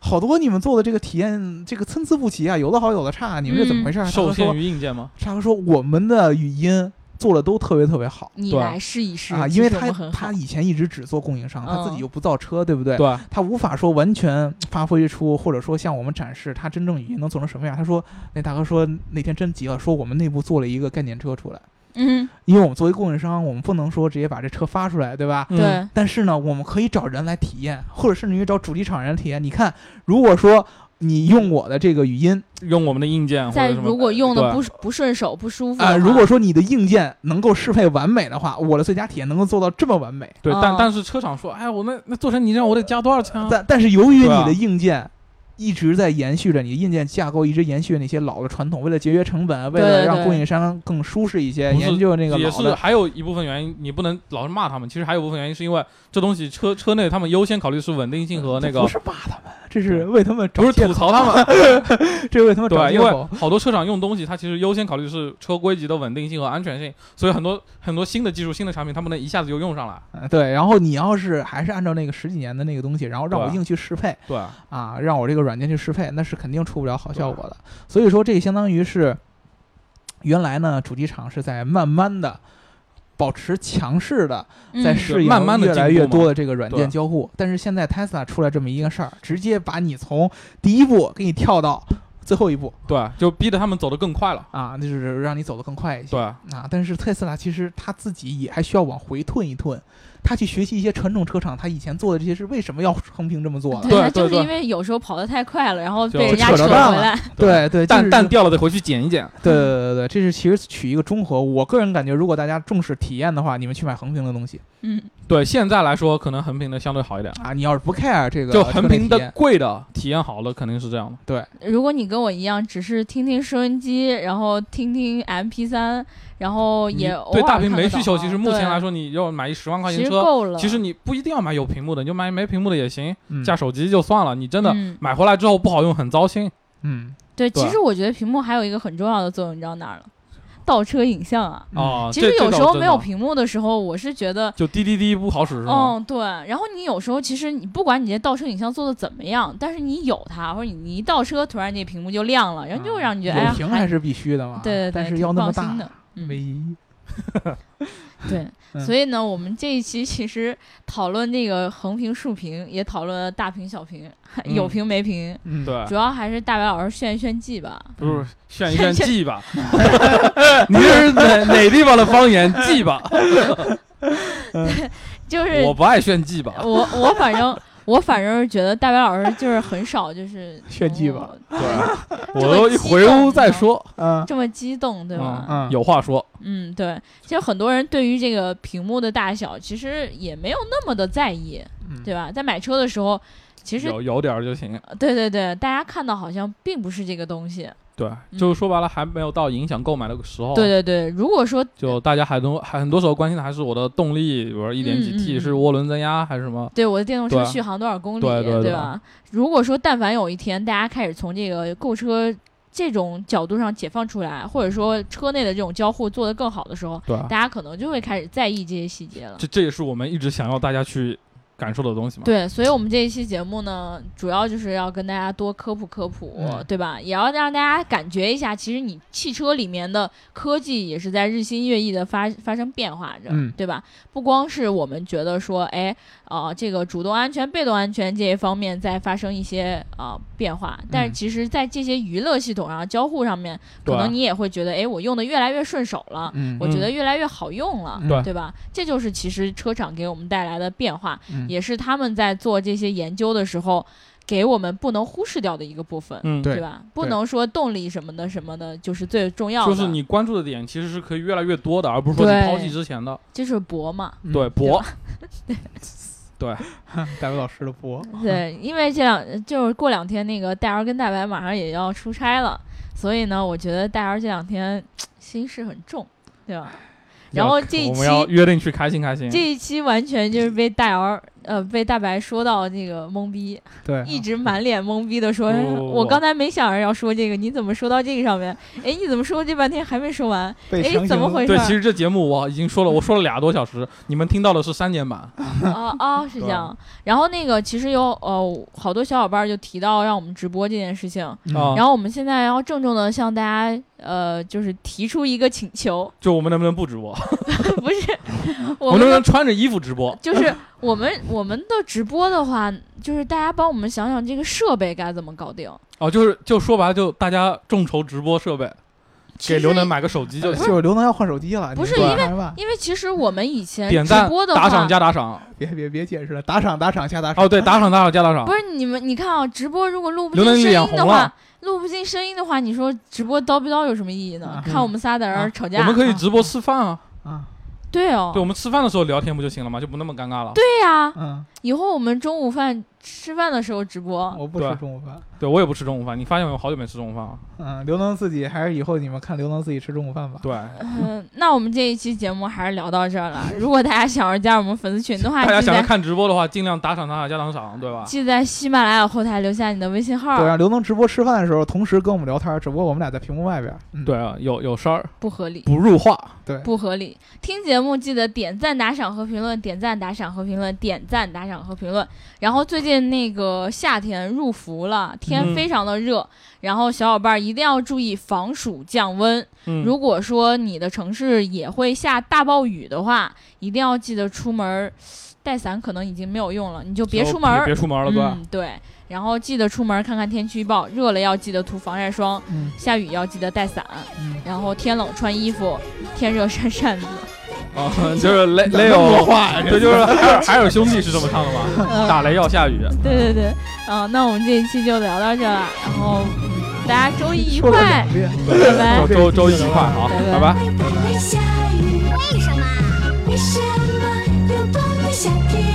[SPEAKER 2] 好多你们做的这个体验，这个参差不齐啊，有的好，有的差，你们这怎么回事？大
[SPEAKER 3] 受限于硬件吗？
[SPEAKER 2] 大哥说我们的语音做的都特别特别好。
[SPEAKER 3] 对
[SPEAKER 1] 你来试一试
[SPEAKER 2] 啊，因为他他以前一直只做供应商，他自己
[SPEAKER 1] 嗯
[SPEAKER 2] 又不造车，对不对？
[SPEAKER 3] 对，
[SPEAKER 2] 他无法说完全发挥出，或者说向我们展示他真正语音能做成什么样。他说，那大哥说那天真急了，说我们内部做了一个概念车出来，
[SPEAKER 1] 嗯，
[SPEAKER 2] 因为我们作为供应商，我们不能说直接把这车发出来，对吧？
[SPEAKER 3] 嗯
[SPEAKER 1] 对，
[SPEAKER 2] 但是呢，我们可以找人来体验，或者甚至于找主机厂人体验。你看，如果说你用我的这个语音
[SPEAKER 3] 用我们的硬件或
[SPEAKER 1] 在
[SPEAKER 3] 者什么，
[SPEAKER 1] 如果用的
[SPEAKER 3] 对
[SPEAKER 1] 不不顺手不舒服
[SPEAKER 2] 啊、如果说你的硬件能够适配完美的话，我的最佳体验能够做到这么完美。
[SPEAKER 3] 对，但
[SPEAKER 1] 哦
[SPEAKER 3] 但是车厂说，哎，我那那做成你这样，我得加多少钱啊？
[SPEAKER 2] 但但是由于你的硬件一直在延续着，你的硬件架构一直延续着那些老的传统，为了节约成本，为了让供应商更舒适一些，研究那个
[SPEAKER 3] 也是。还有一部分原因，你不能老是骂他们。其实还有部分原因是因为这东西车车内他们优先考虑是稳定性和那个
[SPEAKER 2] 这不，是骂他们，这是为他们找
[SPEAKER 3] 不是吐槽他们。
[SPEAKER 2] 这是为他们找
[SPEAKER 3] 对，因为。好多车厂用东西，它其实优先考虑的是车规级的稳定性和安全性，所以很多很多新的技术、新的产品，他们能一下子就用上来。
[SPEAKER 2] 嗯对，然后你要是还是按照那个十几年的那个东西，然后让我硬去适配，
[SPEAKER 3] 对，
[SPEAKER 2] 啊，让我这个软件去适配，那是肯定出不了好效果的。所以说，这相当于是原来呢，主机厂是在慢慢的保持强势的，在
[SPEAKER 1] 嗯
[SPEAKER 2] 适应
[SPEAKER 3] 慢慢的
[SPEAKER 2] 越来越多的这个软件交互。但是现在 Tesla 出来这么一个事儿，直接把你从第一步给你跳到最后一步
[SPEAKER 3] 对，就逼得他们走得更快了。
[SPEAKER 2] 啊，就是让你走得更快一些。
[SPEAKER 3] 对，
[SPEAKER 2] 啊，但是特斯拉其实他自己也还需要往回退一退，他去学习一些传统车厂他以前做的这些事为什么要横屏这么做的。
[SPEAKER 3] 对
[SPEAKER 1] 就是因为有时候跑得太快了，然后被人家扯回来。
[SPEAKER 2] 对 对，就是
[SPEAKER 3] 蛋蛋掉了得回去捡一捡。
[SPEAKER 2] 对对对对，这是其实取一个中和。我个人感觉，如果大家重视体验的话，你们去买横屏的东西
[SPEAKER 1] 嗯，
[SPEAKER 3] 对，现在来说可能横屏的相对好一点，
[SPEAKER 2] 啊，你要是不 care 这个
[SPEAKER 3] 就横屏的贵的体验好了，肯定是这样的。
[SPEAKER 2] 对
[SPEAKER 1] 如果你跟我一样，只是听听收音机，然后听听 MP 3然后也
[SPEAKER 3] 对大屏没需求，其实目前来说，你要买一十万块
[SPEAKER 1] 其
[SPEAKER 3] 钱车，
[SPEAKER 1] 实够了。
[SPEAKER 3] 其实你不一定要买有屏幕的，你就买没屏幕的也行，
[SPEAKER 2] 嗯
[SPEAKER 3] 架手机就算了。你真的
[SPEAKER 1] 嗯
[SPEAKER 3] 买回来之后不好用，很糟心。
[SPEAKER 2] 嗯
[SPEAKER 1] 对，其实我觉得屏幕还有一个很重要的作用，你知道哪儿了？倒车影像啊。其实有时候没有，屏幕的时候，我是觉得。
[SPEAKER 3] 就滴滴滴不好使是吗？
[SPEAKER 1] 嗯，对。然后你有时候其实你不管你这倒车影像做的怎么样，但是你有它，或者你你一倒车，突然这屏幕就亮了，然后就让你觉得、哎
[SPEAKER 2] 屏还是必须的嘛。
[SPEAKER 1] 对对对，
[SPEAKER 2] 但是要那么大唯一
[SPEAKER 1] 对，
[SPEAKER 2] 嗯
[SPEAKER 1] 所以呢，我们这一期其实讨论这个横屏、竖屏，也讨论了大屏、小屏，有
[SPEAKER 3] 嗯
[SPEAKER 1] 屏没屏，
[SPEAKER 2] 嗯，
[SPEAKER 3] 对，
[SPEAKER 1] 主要还是大白老师炫一炫技吧。
[SPEAKER 3] 不是炫一炫技吧？你这是哪哪地方的方言？技吧？
[SPEAKER 1] 就是
[SPEAKER 3] 我不爱炫技吧？
[SPEAKER 1] 我我反正我反正是觉得大白老师就是很少就是
[SPEAKER 2] 炫技吧
[SPEAKER 1] 哦
[SPEAKER 3] 对，我都一回屋再说。
[SPEAKER 2] 嗯
[SPEAKER 1] 这么激动，对吧？
[SPEAKER 2] 嗯
[SPEAKER 3] 有话说。
[SPEAKER 1] 嗯，对。其实很多人对于这个屏幕的大小，其实也没有那么的在意，
[SPEAKER 2] 嗯
[SPEAKER 1] 对吧？在买车的时候，其实
[SPEAKER 3] 有有点就行。
[SPEAKER 1] 对对对，大家看到好像并不是这个东西。
[SPEAKER 3] 对，
[SPEAKER 1] 嗯
[SPEAKER 3] 就是说白了，还没有到影响购买的时候。
[SPEAKER 1] 对对对，如果说
[SPEAKER 3] 就大家还都还很多时候关心的还是我的动力，比如说一点几 T
[SPEAKER 1] 嗯
[SPEAKER 3] 是涡轮增压还是什么？
[SPEAKER 1] 对我的电动车续航多少公里，
[SPEAKER 3] 对
[SPEAKER 1] 吧？如果说但凡有一天大家开始从这个购车这种角度上解放出来，或者说车内的这种交互做得更好的时候，
[SPEAKER 3] 对，
[SPEAKER 1] 大家可能就会开始在意这些细节了。
[SPEAKER 3] 这这也是我们一直想要大家去感受的东西嘛。
[SPEAKER 1] 对，所以我们这一期节目呢，主要就是要跟大家多科普科普，
[SPEAKER 2] 嗯
[SPEAKER 1] 对吧？也要让大家感觉一下，其实你汽车里面的科技也是在日新月异的发发生变化着，
[SPEAKER 2] 嗯
[SPEAKER 1] 对吧？不光是我们觉得说，哎，啊、这个主动安全、被动安全这一方面在发生一些啊、变化，但是
[SPEAKER 2] 嗯
[SPEAKER 1] 其实，在这些娱乐系统上、交互上面，可能你也会觉得，哎，我用的越来越顺手了。
[SPEAKER 2] 嗯
[SPEAKER 1] 我觉得越来越好用了，
[SPEAKER 3] 对
[SPEAKER 1] 吧？这就是其实车厂给我们带来的变化，
[SPEAKER 2] 嗯
[SPEAKER 1] 也是他们在做这些研究的时候，给我们不能忽视掉的一个部分，
[SPEAKER 3] 嗯，
[SPEAKER 2] 对
[SPEAKER 1] 对吧？不能说动力什么的什么的，就是最重要的。
[SPEAKER 3] 就是你关注的点其实是可以越来越多的，而不是说你抛弃之前的。
[SPEAKER 1] 就是博嘛，
[SPEAKER 2] 嗯
[SPEAKER 3] 对，博，
[SPEAKER 2] 大伟 老师的博，
[SPEAKER 1] 对，因为这两就是过两天那个戴儿跟戴白马上也要出差了，所以呢，我觉得戴儿这两天心事很重，对吧？然后这一期
[SPEAKER 3] 我们要约定去开心开心。
[SPEAKER 1] 这一期完全就是被大姚呃被大白说到那个懵逼，
[SPEAKER 2] 对，
[SPEAKER 1] 一直满脸懵逼的说，我刚才没想着要说这个，你怎么说到这个上面？哎，你怎么说这半天还没说完？哎
[SPEAKER 2] 被强，行
[SPEAKER 1] 怎么回事
[SPEAKER 3] 对，？其实这节目我已经说了，我说了俩多小时，你们听到的是删减版。
[SPEAKER 1] 啊啊，是这样。然后那个其实有呃好多小伙伴就提到让我们直播这件事情，然后我们现在要郑重的向大家呃就是提出一个请求，
[SPEAKER 3] 就我们能不能不直播？
[SPEAKER 1] 不是 我
[SPEAKER 3] 我们能不能穿着衣服直播？
[SPEAKER 1] 就是我们我们的直播的话，就是大家帮我们想想这个设备该怎么搞定。
[SPEAKER 3] 哦，就是就说白了，就大家众筹直播设备，给刘能买个手机就行。
[SPEAKER 2] 就是刘能要换手机了，
[SPEAKER 1] 不是因为因为其实我们以前直
[SPEAKER 3] 点赞
[SPEAKER 1] 播的话，
[SPEAKER 3] 打赏加打赏。
[SPEAKER 2] 别别别解释了，打赏打赏加打赏。
[SPEAKER 3] 哦，对，打赏打赏加打赏
[SPEAKER 1] 不。是你们，你看啊，直播如果录不
[SPEAKER 3] 刘能
[SPEAKER 1] 进声
[SPEAKER 3] 脸红了
[SPEAKER 1] 音的话，录不进声音的话，你说直播叨不叨有什么意义呢？
[SPEAKER 2] 啊
[SPEAKER 1] 看我们仨在那儿
[SPEAKER 2] 啊
[SPEAKER 1] 吵架，
[SPEAKER 3] 我们可以直播吃饭啊，
[SPEAKER 2] 啊，
[SPEAKER 1] 对哦，
[SPEAKER 3] 对，我们吃饭的时候聊天不就行了吗？就不那么尴尬了。
[SPEAKER 1] 对呀、
[SPEAKER 2] 嗯，
[SPEAKER 1] 以后我们中午饭吃饭的时候直播，
[SPEAKER 2] 我不吃中午饭。
[SPEAKER 3] 对我也不吃中午饭，你发现我好久没吃中午饭了。
[SPEAKER 2] 嗯，刘能自己还是以后你们看刘能自己吃中午饭吧。
[SPEAKER 3] 对，
[SPEAKER 1] 嗯、那我们这一期节目还是聊到这儿了。如果大家想要加入我们粉丝群的话，
[SPEAKER 3] 大家想要看直播的话，尽量打赏打赏加打赏，对吧？
[SPEAKER 1] 记得在喜马拉雅后台留下你的微信号，
[SPEAKER 2] 对，让刘能直播吃饭的时候，同时跟我们聊天，只不过我们俩在屏幕外边。嗯，
[SPEAKER 3] 对啊，有有声儿
[SPEAKER 1] 不合理。
[SPEAKER 3] 不入话。
[SPEAKER 2] 对，
[SPEAKER 1] 不合理。听节目记得点赞、打赏和评论，点赞、打赏和评论，点赞、打赏和评论。然后最近那个夏天入伏了，天
[SPEAKER 3] 嗯
[SPEAKER 1] 非常的热，然后小伙伴一定要注意防暑降温。
[SPEAKER 3] 嗯，
[SPEAKER 1] 如果说你的城市也会下大暴雨的话，一定要记得出门，带伞可能已经没有用了，你就别出门。
[SPEAKER 3] 别出门了，对吧？
[SPEAKER 1] 嗯，对。然后记得出门看看天气预报，热了要记得涂防晒霜，
[SPEAKER 2] 嗯
[SPEAKER 1] 下雨要记得带伞，
[SPEAKER 2] 嗯，
[SPEAKER 1] 然后天冷穿衣服，天热扇扇子。
[SPEAKER 3] 啊，就是雷雷欧，这 就是 还有兄弟是这么唱的吗？打雷要下雨。
[SPEAKER 1] 对对对，啊，那我们这一期就聊到这了，然后大家周一愉快，拜拜。
[SPEAKER 3] 周周一愉快，好，
[SPEAKER 1] 拜拜。
[SPEAKER 3] 为
[SPEAKER 4] 什么？